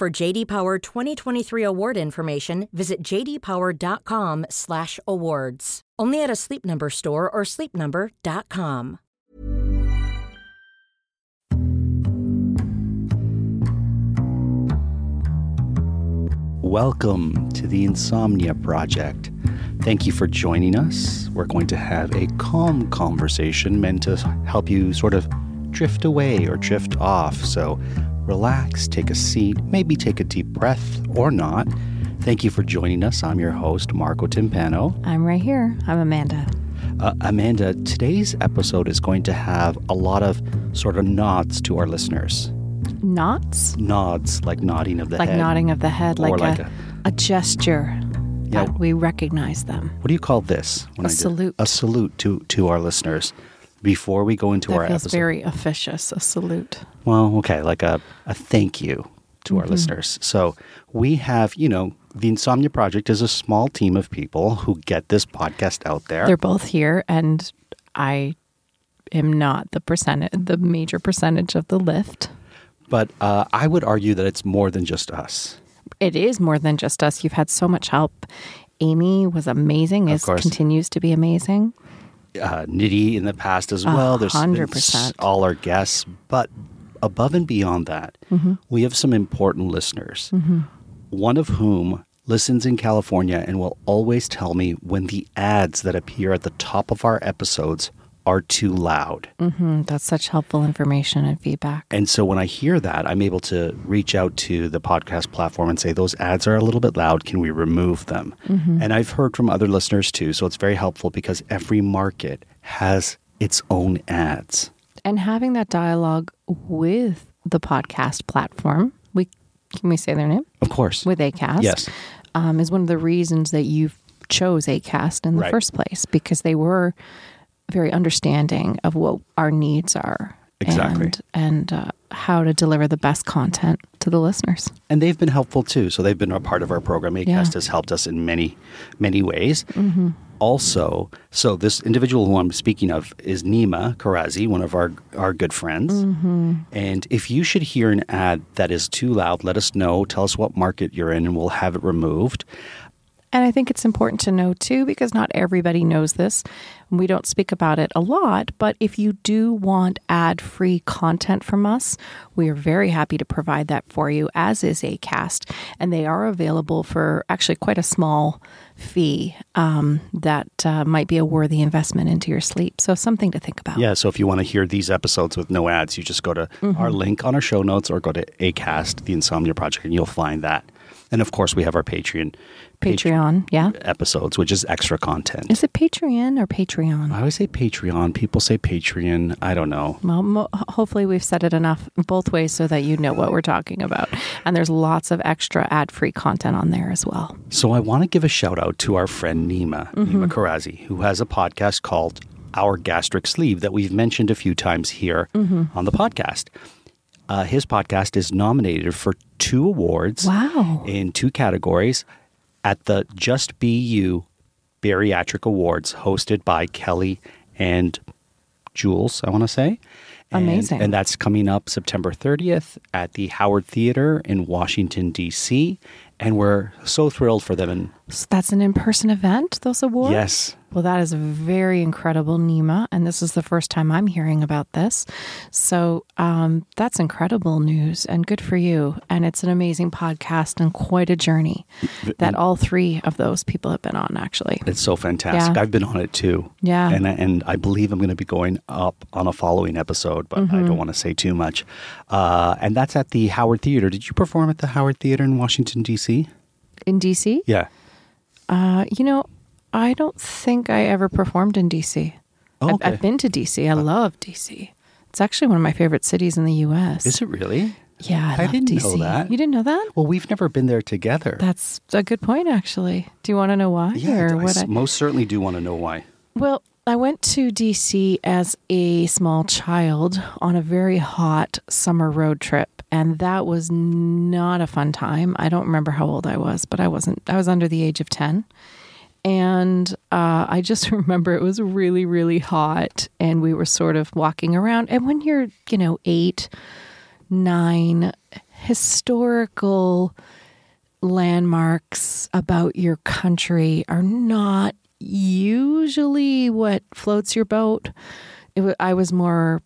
For JD Power 2023 award information, visit jdpower.com/awards. Only at a Sleep Number store or sleepnumber.com. Welcome to the Insomnia Project. Thank you for joining us. We're going to have a calm conversation meant to help you sort of drift away or drift off. So relax, take a seat, maybe take a deep breath or not. Thank you for joining us. I'm your host, Marco Timpano. I'm right here. I'm Amanda. Uh, Amanda, today's episode is going to have a lot of sort of nods to our listeners. Nods? Nods, like nodding of the Like head. nodding of the head, like, like a, a- a, gesture Yeah. that we recognize them. What do you call this? when A I do- salute. A salute to, to our listeners. Before we go into That our feels episode. very officious, a salute. Well, okay, like a, a thank you to Mm-hmm. our listeners. So we have, you know, the Insomnia Project is a small team of people who get this podcast out there. They're both here, and I am not the percentage, the major percentage of the lift. but uh, I would argue that it's more than just us. It is more than just us. You've had so much help. Amy was amazing. Is continues to be amazing. Uh, Nitty in the past as well. There's 100%. all our guests. But above and beyond that, Mm-hmm. we have some important listeners, one of whom listens in California and will always tell me when the ads that appear at the top of our episodes are too loud. Mm, that's such helpful information and feedback. And so when I hear that, I'm able to reach out to the podcast platform and say, those ads are a little bit loud. Can we remove them? And I've heard from other listeners too. So it's very helpful because every market has its own ads. and having that dialogue with the podcast platform we can we say their name Of course. with acast Yes. um, is one of the reasons that you chose acast in the Right. first place because they were very understanding of what our needs are Exactly. and, and uh, how to deliver the best content to the listeners And they've been helpful too. So they've been a part of our program. ACAST Yeah. has helped us in many, many ways. Also, so this individual who I'm speaking of is Nima Karazi, one of our, our good friends. And if you should hear an ad that is too loud, let us know. Tell us what market you're in and we'll have it removed. And I think it's important to know too, because not everybody knows this. We don't speak about it a lot, but if you do want ad free content from us, we are very happy to provide that for you, as is ACAST. And they are available for actually quite a small fee um, that uh, might be a worthy investment into your sleep. So, something to think about. Yeah, so if you want to hear these episodes with no ads, you just go to our link on our show notes or go to ACAST, the Insomnia Project, and you'll find that. And of course, we have our Patreon Patreon, yeah. episodes, which is extra content. Is it Patreon or Patreon? I always say Patreon. People say Patreon. I don't know. Well, mo- hopefully we've said it enough both ways so that you know what we're talking about. And there's lots of extra ad-free content on there as well. So I want to give a shout out to our friend Nima, Nima mm-hmm. Karazi, who has a podcast called Our Gastric Sleeve that we've mentioned a few times here mm-hmm. on the podcast. Uh, his podcast is nominated for two awards Wow. in two categories at the Just Be You Bariatric Awards, hosted by Kelly and Jules, I want to say. And- Amazing. And that's coming up September 30th at the Howard Theater in Washington, D.C. And we're so thrilled for them. And So that's an in person event, those awards? Yes. Well, that is a very incredible, Nima. And this is the first time I'm hearing about this. So um, that's incredible news and good for you. And it's an amazing podcast and quite a journey that all three of those people have been on, actually. It's so fantastic. Yeah. I've been on it too. Yeah. And and I believe I'm going to be going up on a following episode, but Mm-hmm. I don't want to say too much. Uh, and that's at the Howard Theater. Did you perform at the Howard Theater in Washington D.C.? In DC? Yeah. Uh, you know, I don't think I ever performed in DC. Oh, I've. Uh, I've been to DC. I love DC. It's actually one of my favorite cities in the U.S. Is it really? Yeah, I, I didn't know DC. that. You didn't know that? Well, we've never been there together. That's a good point, actually. Do you want to know why? yeah, or I what s- I- most certainly do want to know why. Well, I went to DC as a small child on a very hot summer road trip, and that was not a fun time. I don't remember how old I was, but I wasn't, I was under the age of 10. And uh, I just remember it was really, really hot, and we were sort of walking around. And when you're, you know, eight, nine, historical landmarks about your country are not usually what floats your boat. It I was more,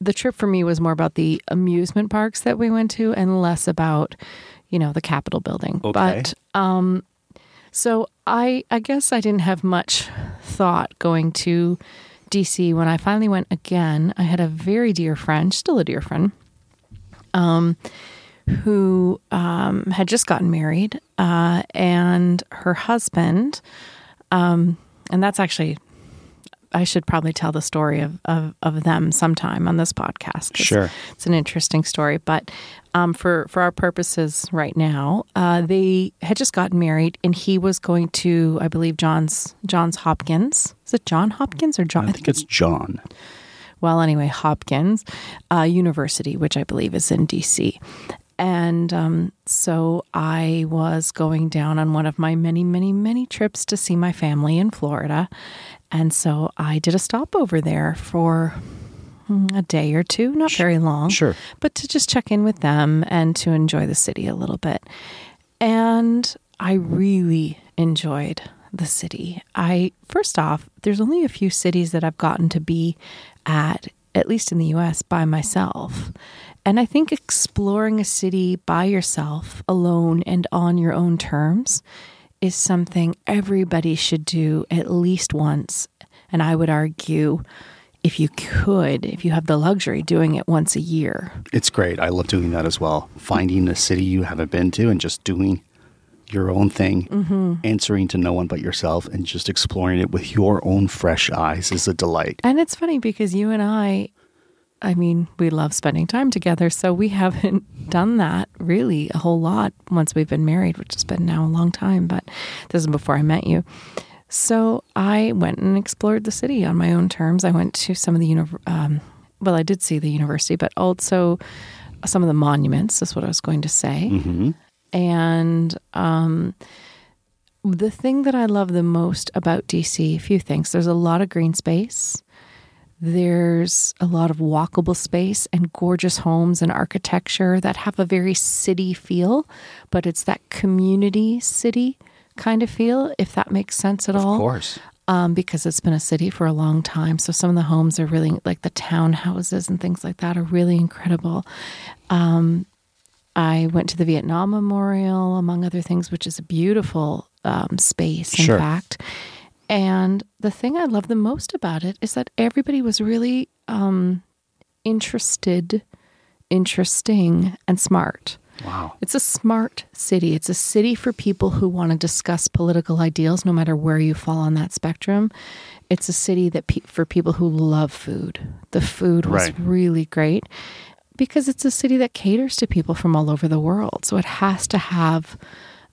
the trip for me was more about the amusement parks that we went to and less about, you know, the Capitol building. Okay. But um, so I, I guess I didn't have much thought going to DC when I finally went again. I had a very dear friend, still a dear friend, um, who um, had just gotten married, uh, and her husband, um, and that's actually, I should probably tell the story of, of, of them sometime on this podcast. 'cause Sure. It's an interesting story, but um, for, for our purposes right now, uh, they had just gotten married, and he was going to, I believe, John's Johns Hopkins. Is it John Hopkins or John? I think it's John. well, anyway, Hopkins uh, University, which I believe is in DC. And um, so I was going down on one of my many, many, many trips to see my family in Florida. And so I did a stop over there for mm, a day or two, not very long. Sure. But to just check in with them and to enjoy the city a little bit. And I really enjoyed the city. I first off, there's only a few cities that I've gotten to be at at least in the US by myself. And I think exploring a city by yourself, alone and on your own terms is something everybody should do at least once. And I would argue if you could, if you have the luxury, doing it once a year. It's great. I love doing that as well. Finding a city you haven't been to and just doing your own thing, Mm-hmm. answering to no one but yourself, and just exploring it with your own fresh eyes is a delight. And it's funny because you and I, I mean, we love spending time together. So we haven't done that really a whole lot once we've been married, which has been now a long time, but this is before I met you. So I went and explored the city on my own terms. I went to some of the, uni- um, well, I did see the university, but also some of the monuments, is what I was going to say. hmm And um, the thing that I love the most about DC, a few things. There's a lot of green space. There's a lot of walkable space and gorgeous homes and architecture that have a very city feel, but it's that community city kind of feel, if that makes sense at all Of course. um, because it's been a city for a long time. So some of the homes are really like the townhouses and things like that are really incredible. Um, I went to the Vietnam Memorial, among other things, which is a beautiful um, space, in Sure. fact. And the thing I love the most about it is that everybody was really um, interested, interesting, and smart. Wow. It's a smart city. It's a city for people who want to discuss political ideals, no matter where you fall on that spectrum. It's a city that pe- for people who love food. The food was Right. really great because it's a city that caters to people from all over the world. So it has to have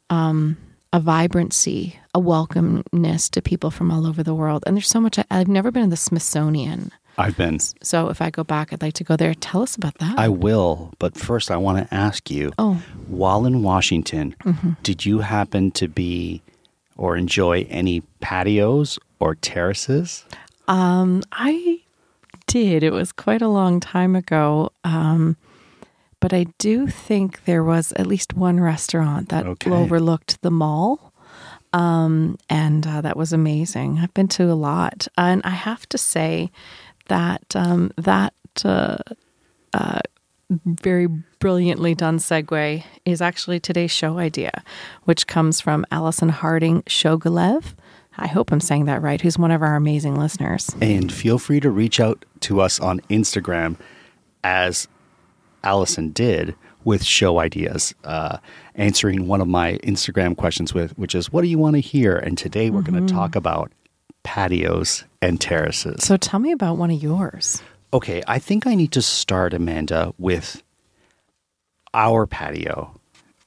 um, a vibrancy, a welcomeness to people from all over the world. And there's so much. I, I've never been in the Smithsonian. I've been. So if I go back, I'd like to go there. Tell us about that. I will, but first I want to ask you oh, while in Washington, did you happen to be or enjoy any patios or terraces? Um, I did. It was quite a long time ago. Um, but I do think there was at least one restaurant that Okay. overlooked the mall. Um, and uh, that was amazing. I've been to a lot. And I have to say that um, that uh, uh, very brilliantly done segue is actually today's show idea, which comes from Allison Harding Shogalev. I hope I'm saying that right, who's one of our amazing listeners. And feel free to reach out to us on Instagram as Allison did with show ideas, uh, answering one of my Instagram questions with, which is, what do you want to hear? And today we're going to talk about patios and terraces. So tell me about one of yours. Okay, I think I need to start, Amanda, with our patio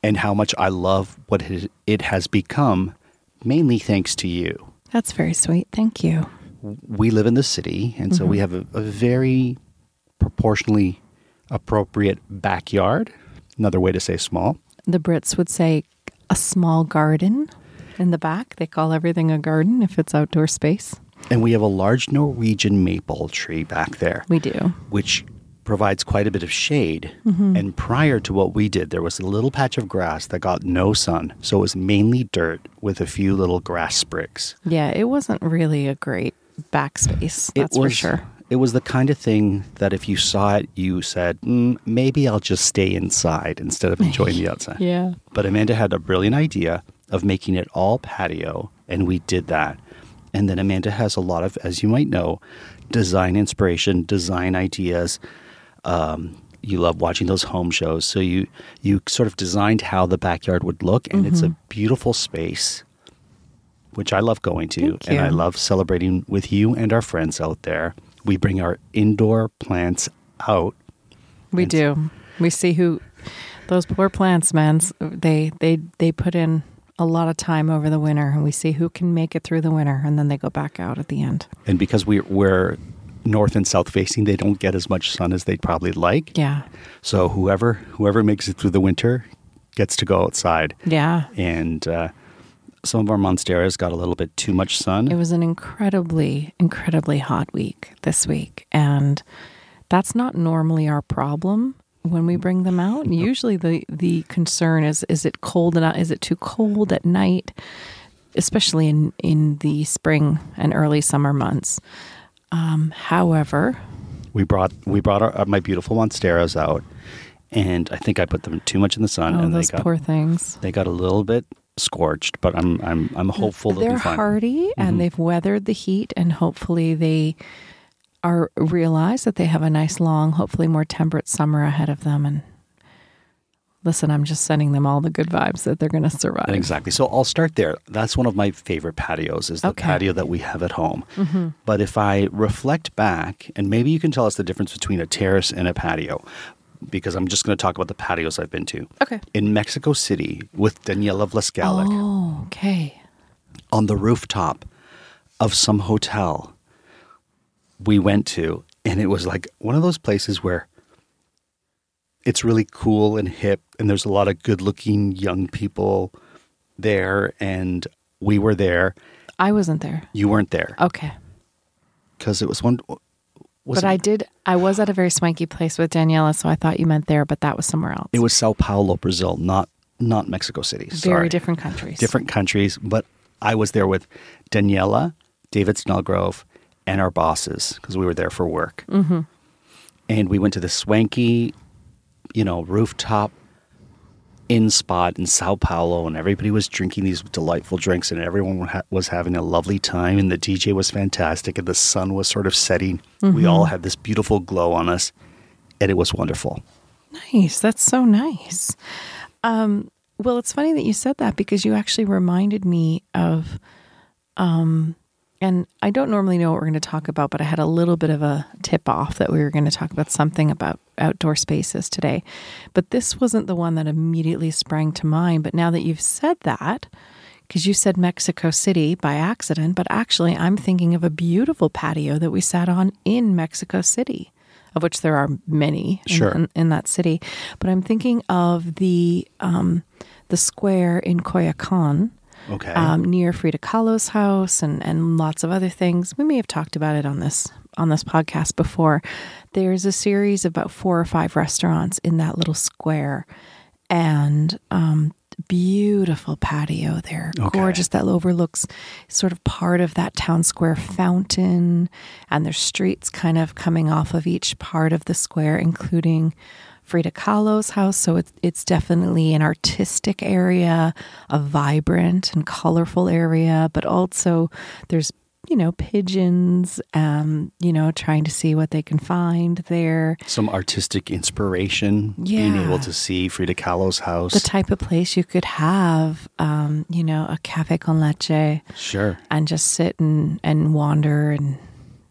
and how much I love what it- has become, mainly thanks to you. That's very sweet. Thank you. We live in the city, and so we have a, a very proportionally appropriate backyard. Another way to say small. The Brits would say a small garden in the back. They call everything a garden if it's outdoor space. And we have a large Norwegian maple tree back there. We do. which provides quite a bit of shade. Mm-hmm. And prior to what we did, there was a little patch of grass that got no sun. So it was mainly dirt with a few little grass sprigs. Yeah, it wasn't really a great backspace. That's it was, for sure. It was the kind of thing that if you saw it, you said, mm, maybe I'll just stay inside instead of enjoying the outside. Yeah. But Amanda had a brilliant idea of making it all patio, and we did that. And then Amanda has a lot of, as you might know, design inspiration, design ideas. Um, you love watching those home shows, so you you sort of designed how the backyard would look, and it's a beautiful space, which I love going to, and I love celebrating with you and our friends out there. We bring our indoor plants out We do. We see who those poor plants, man. They they they put in a lot of time over the winter, and we see who can make it through the winter, and then they go back out at the end. and because we, we're north and south facing, they don't get as much sun as they'd probably like. Yeah, So whoever whoever makes it through the winter gets to go outside. yeah. And uh, some of our monsteras got a little bit too much sun. It was an incredibly, incredibly hot week this week. And that's not normally our problem when we bring them out. Usually the, the concern is is it cold enough? Is it too cold at night? Especially in, in the spring and early summer months. Um, however, we brought we brought our, uh, my beautiful monsteras out, and I think I put them too much in the sun, oh, and they those got poor things. they got a little bit scorched. But I'm I'm I'm hopeful They're hardy and mm-hmm. they've weathered the heat, and hopefully they are realize that they have a nice long, hopefully more temperate summer ahead of them. And listen, I'm just sending them all the good vibes that they're going to survive. Exactly. So I'll start there. That's one of my favorite patios is the Okay. patio that we have at home. Mm-hmm. But if I reflect back, and maybe you can tell us the difference between a terrace and a patio, because I'm just going to talk about the patios I've been to. Okay. In Mexico City with Daniela Vlascalic Oh, okay. on the rooftop of some hotel we went to, and it was like one of those places where it's really cool and hip, and there's a lot of good looking young people there, and we were there. I wasn't there. You weren't there Okay. because it was one. Was but I did, I was at a very swanky place with Daniela, so I thought you meant there, but that was somewhere else. It was Sao Paulo, Brazil, not not Mexico City. very different countries. different countries, but I was there with Daniela, David Snellgrove, and our bosses because we were there for work. Mm-hmm. And we went to the swanky, you know, rooftop in spot in Sao Paulo, and everybody was drinking these delightful drinks, and everyone ha- was having a lovely time, and the DJ was fantastic, and the sun was sort of setting. We all had this beautiful glow on us, and it was wonderful. Nice. That's so nice. Um, well, it's funny that you said that because you actually reminded me of, um, and I don't normally know what we're going to talk about, but I had a little bit of a tip off that we were going to talk about something about outdoor spaces today. But this wasn't the one that immediately sprang to mind. But now that you've said that, because you said Mexico City by accident, but actually I'm thinking of a beautiful patio that we sat on in Mexico City, of which there are many in, Sure. in, in that city. But I'm thinking of the um, the square in Coyoacan. Okay. Um, near Frida Kahlo's house and, and lots of other things. We may have talked about it on this on this podcast before. There's a series of about four or five restaurants in that little square, and um, beautiful patio there. Okay. Gorgeous that overlooks sort of part of that town square fountain. And there's streets kind of coming off of each part of the square, including Frida Kahlo's house. So it's, it's definitely an artistic area, a vibrant and colorful area, but also there's you know, pigeons, um, you know, trying to see what they can find there. Some artistic inspiration, being able to see Frida Kahlo's house. The type of place you could have, um, you know, a cafe con leche sure. and just sit and, and wander and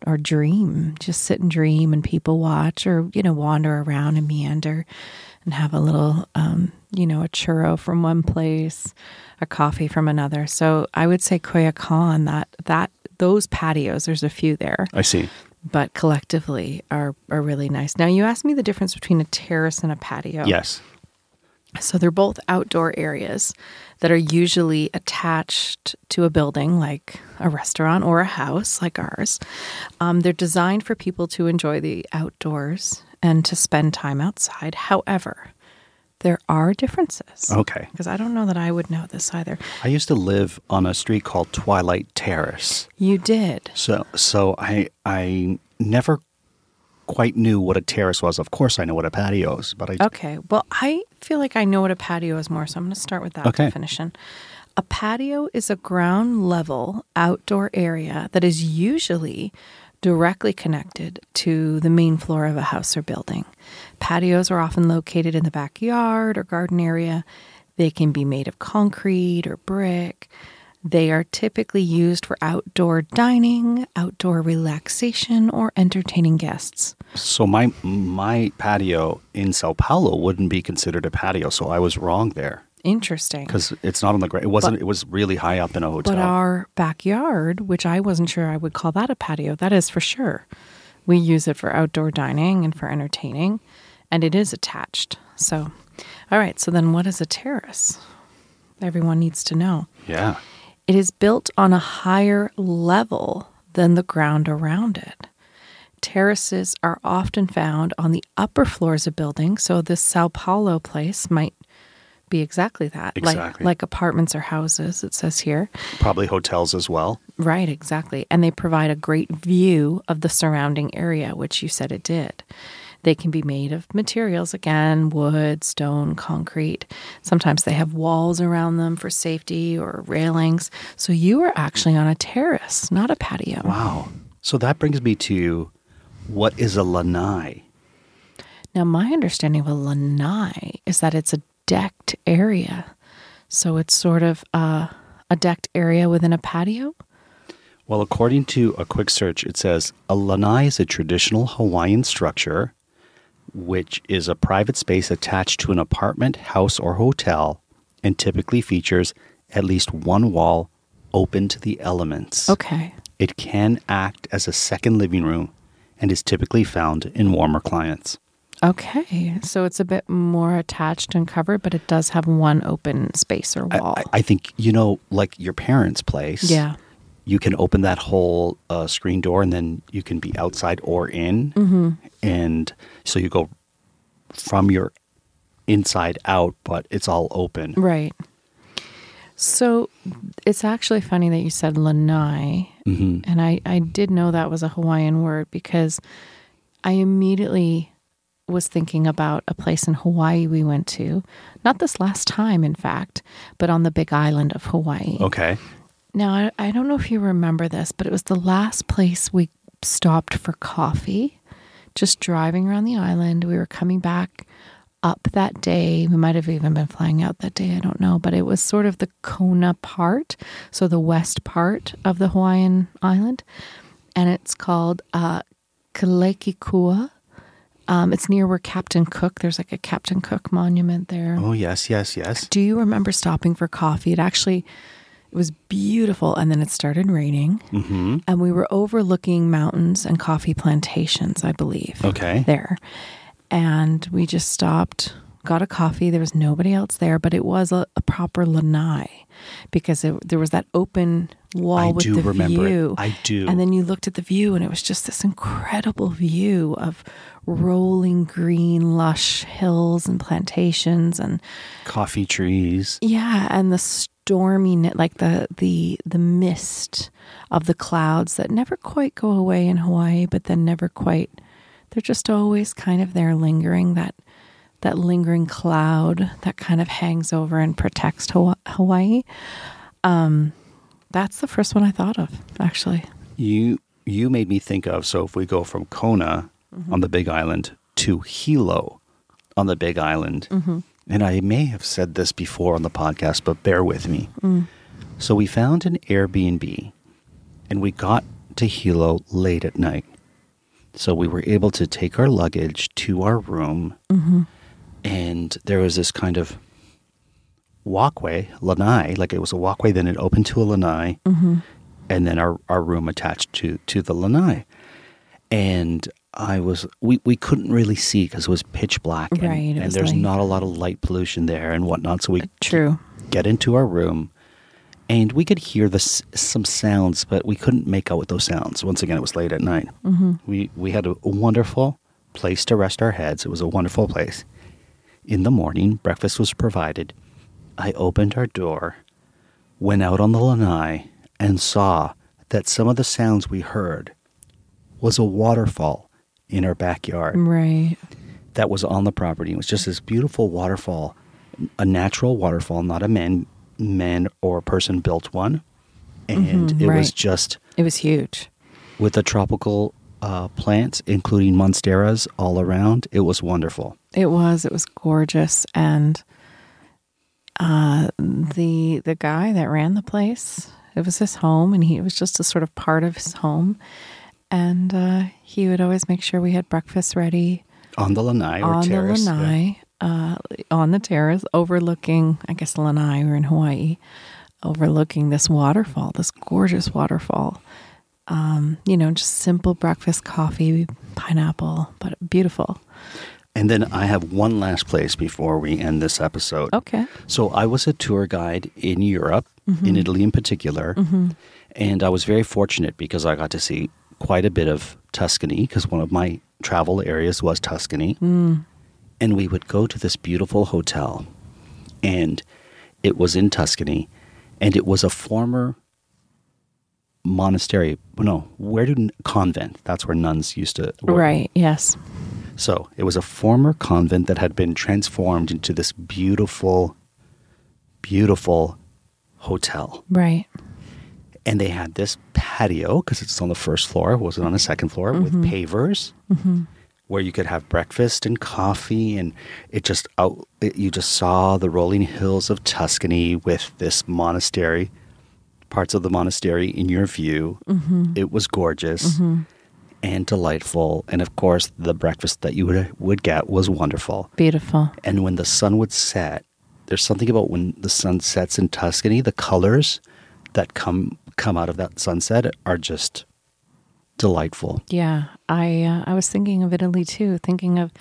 or dream, just sit and dream and people watch or, you know, wander around and meander and have a little, um, you know, a churro from one place, a coffee from another. So I would say Coyoacan, that, that, those patios, there's a few there I see. but collectively are are really nice. Now you asked me the difference between a terrace and a patio. Yes. So they're both outdoor areas that are usually attached to a building like a restaurant or a house like ours. Um, they're designed for people to enjoy the outdoors and to spend time outside. However, there are differences. Okay. Because I don't know that I would know this either. I used to live on a street called Twilight Terrace. You did. So so I I never quite knew what a terrace was. Of course I know what a patio is, but I Okay. Well, I feel like I know what a patio is more, so I'm going to start with that Okay. definition. A patio is a ground level outdoor area that is usually directly connected to the main floor of a house or building. Patios are often located in the backyard or garden area. They can be made of concrete or brick. They are typically used for outdoor dining, outdoor relaxation, or entertaining guests. So my my patio in Sao Paulo wouldn't be considered a patio, so I was wrong there Interesting. because it's not on the ground. It wasn't. But- it was really high up in a hotel. But our backyard, which I wasn't sure I would call that a patio, that is for sure. We use it for outdoor dining and for entertaining, and it is attached. So, all right, so then what is a terrace? Everyone needs to know. yeah. It is built on a higher level than the ground around it. Terraces are often found on the upper floors of buildings, so this Sao Paulo place might be exactly that. Exactly. Like like apartments or houses, it says here. Probably hotels as well. Right, exactly. And they provide a great view of the surrounding area, which you said it did. They can be made of materials again, wood, stone, concrete. Sometimes they have walls around them for safety or railings. So you are actually on a terrace, not a patio. Wow. So that brings me to what is a lanai? Now, my understanding of a lanai is that it's a decked area. So it's sort of a, a decked area within a patio. Well, according to a quick search, it says a lanai is a traditional Hawaiian structure which is a private space attached to an apartment, house, or hotel and typically features at least one wall open to the elements. Okay. It can act as a second living room and is typically found in warmer climates. Okay, so it's a bit more attached and covered, but it does have one open space or wall. I, I think, you know, like your parents' place. yeah, you can open that whole uh, screen door and then you can be outside or in Mm-hmm. and so you go from your inside out but it's all open right. So it's actually funny that you said lanai, hmm and I, I did know that was a Hawaiian word because I immediately was thinking about a place in Hawaii we went to, not this last time, in fact, but on the big island of Hawaii. okay Now, I, I don't know if you remember this, but it was the last place we stopped for coffee, just driving around the island. We were coming back up that day. We might have even been flying out that day. I don't know. But it was sort of the Kona part, so the west part of the Hawaiian island. And it's called uh, Kealakekua. Um, it's near where Captain Cook, there's like a Captain Cook monument there. oh yes yes yes Do you remember stopping for coffee? It actually it was beautiful and then it started raining hmm and we were overlooking mountains and coffee plantations, I believe. okay There. And we just stopped, got a coffee. There was nobody else there, but it was a, a proper lanai because it, there was that open wall I with do the remember it. I do. And then you looked at the view, and it was just this incredible view of rolling green, lush hills and plantations, and Coffee trees. yeah, and the stormy, like the the the mist of the clouds that never quite go away in Hawaii, but then never quite. They're just always kind of there, lingering. That that lingering cloud that kind of hangs over and protects Hawaii. Um, that's the first one I thought of, actually. You you made me think of so if we go from Kona Mm-hmm. on the Big Island to Hilo on the Big Island, Mm-hmm. And I may have said this before on the podcast, but bear with me. Mm. So we found an Airbnb, and we got to Hilo late at night. So we were able to take our luggage to our room, Mm-hmm. and there was this kind of walkway, lanai, like it was a walkway, then it opened to a lanai, Mm-hmm. and then our, our room attached to, to the lanai. And I was, we, we couldn't really see because it was pitch black. And, Right, and there's late. not a lot of light pollution there and whatnot. So we True. get into our room and we could hear this, some sounds, but we couldn't make out what those sounds. Once again, it was late at night. Mm-hmm. We, we had a wonderful place to rest our heads. It was a wonderful place. In the morning, breakfast was provided. I opened our door, went out on the lanai, and saw that some of the sounds we heard was a waterfall in our backyard Right. that was on the property. It was just this beautiful waterfall, a natural waterfall, not a man, man or person built one. And Mhm, it was just It was huge. with the tropical uh, plants, including monsteras all around. It was wonderful. It was. It was gorgeous, and uh, the the guy that ran the place, it was his home, and he it was just a sort of part of his home, and uh, he would always make sure we had breakfast ready On the lanai or on terrace. the yeah. lanai, uh, on the terrace, overlooking. I guess lanai. We're in Hawaii, overlooking this waterfall, this gorgeous waterfall. Um, you know, just simple breakfast, coffee, pineapple, but beautiful. And then I have one last place before we end this episode. Okay. So I was a tour guide in Europe, Mm-hmm. in Italy in particular, and I was very fortunate because I got to see quite a bit of Tuscany because one of my travel areas was Tuscany. Mm. And we would go to this beautiful hotel, and it was in Tuscany, and it was a former monastery. No, where do convent? That's where nuns used to work. Right. Yes. So it was a former convent that had been transformed into this beautiful, beautiful hotel. Right. And they had this patio because it's on the first floor, it wasn't on the mm-hmm. second floor, with mm-hmm. pavers mm-hmm. where you could have breakfast and coffee. And it just out, it, you just saw the rolling hills of Tuscany with this monastery, parts of the monastery in your view. It was gorgeous and delightful. And of course, the breakfast that you would, would get was wonderful. Beautiful. And when the sun would set, there's something about when the sun sets in Tuscany, the colors that come come out of that sunset are just delightful. Yeah. I uh, I was thinking of Italy too, thinking of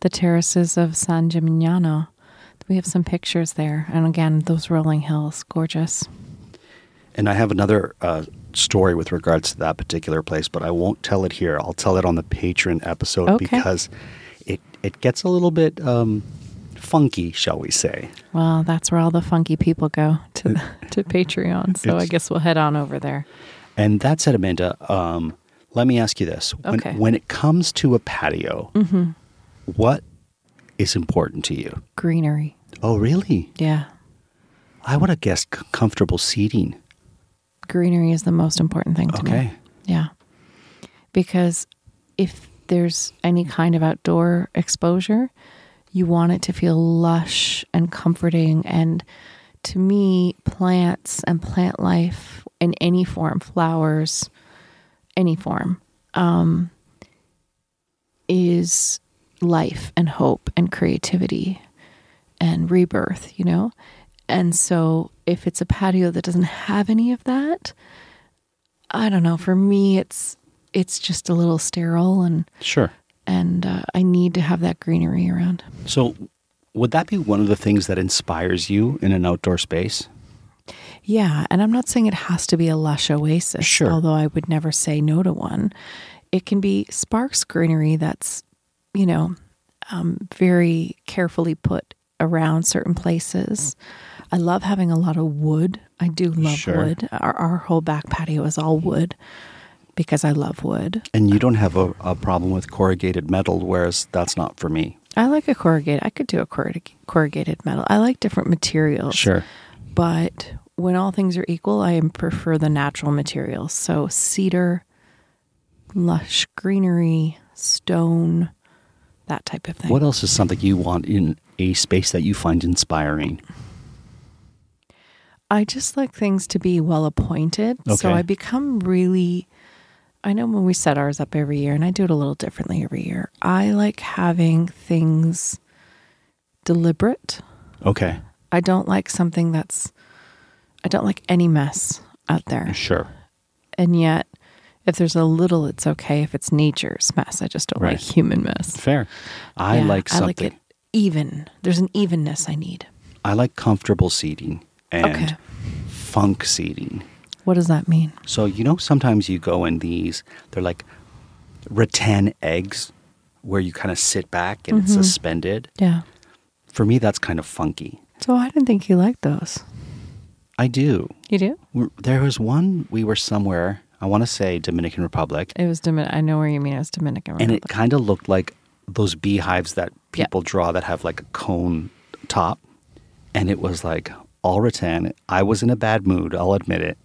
the terraces of San Gimignano. We have some pictures there. And again, those rolling hills, gorgeous. And I have another uh, story with regards to that particular place, but I won't tell it here. I'll tell it on the Patreon episode Okay. because it it gets a little bit um, funky, shall we say? Well, that's where all the funky people go to to Patreon. So I guess we'll head on over there. And that said, Amanda, um, let me ask you this: when, Okay. when it comes to a patio, Mm-hmm. what is important to you? Greenery. Oh, really? Yeah. I would have guessed comfortable seating. Greenery is the most important thing to me. Okay. Yeah. Because if there's any kind of outdoor exposure, you want it to feel lush and comforting. And to me, plants and plant life in any form, flowers, any form, um, is life and hope and creativity and rebirth, you know? And so if it's a patio that doesn't have any of that, I don't know. For me, it's it's just a little sterile, and Sure. And uh, I need to have that greenery around. So, Would that be one of the things that inspires you in an outdoor space? Yeah, and I'm not saying it has to be a lush oasis, Sure. although I would never say no to one. It can be sparse greenery that's, you know, um, very carefully put around certain places. I love having a lot of wood. I do love Sure. wood. Our, our whole back patio is all wood because I love wood. And you don't have a, a problem with corrugated metal, whereas that's not for me. I like a corrugated. I could do a corrugated metal. I like different materials. Sure. But when all things are equal, I prefer the natural materials. So cedar, lush greenery, stone, that type of thing. What else is something you want in a space that you find inspiring? I just like things to be well appointed. Okay. So I become really I know when we set ours up every year and I do it a little differently every year. I like having things deliberate. Okay. I don't like something that's I don't like any mess out there. Sure. And yet if there's a little it's okay if it's nature's mess. I just don't Right. like human mess. Fair. I Yeah, like I something. like it even. There's an evenness I need. I like comfortable seating and Okay. funk seating. What does that mean? So, you know, sometimes you go in these, they're like rattan eggs where you kind of sit back and it's Mm-hmm. suspended. Yeah. For me, that's kind of funky. So I didn't think you liked those. I do. You do? We're- There was one, we were somewhere, I want to say Dominican Republic, It was Domin. I know where you mean. It was Dominican Republic. and it kind of looked like those beehives that people draw that have like a cone top. And it was like all rattan. I was in a bad mood, I'll admit it.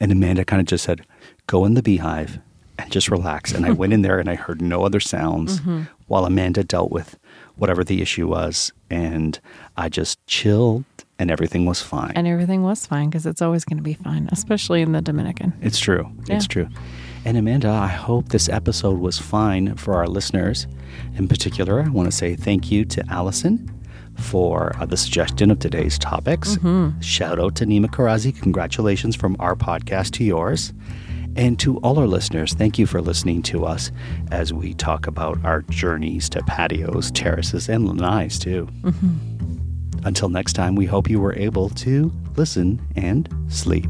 And Amanda kind of just said, Go in the beehive and just relax. And I went in there and I heard no other sounds Mm-hmm. while Amanda dealt with whatever the issue was. And I just chilled and everything was fine. and everything was fine because it's always going to be fine, especially in the Dominican. It's true. It's true. And Amanda, I hope this episode was fine for our listeners. In particular, I want to say thank you to Allison for uh, the suggestion of today's topics. Shout out to Nima Karazi. Congratulations from our podcast to yours. And to all our listeners, thank you for listening to us as we talk about our journeys to patios, terraces, and lanais, too. Until next time, we hope you were able to listen and sleep.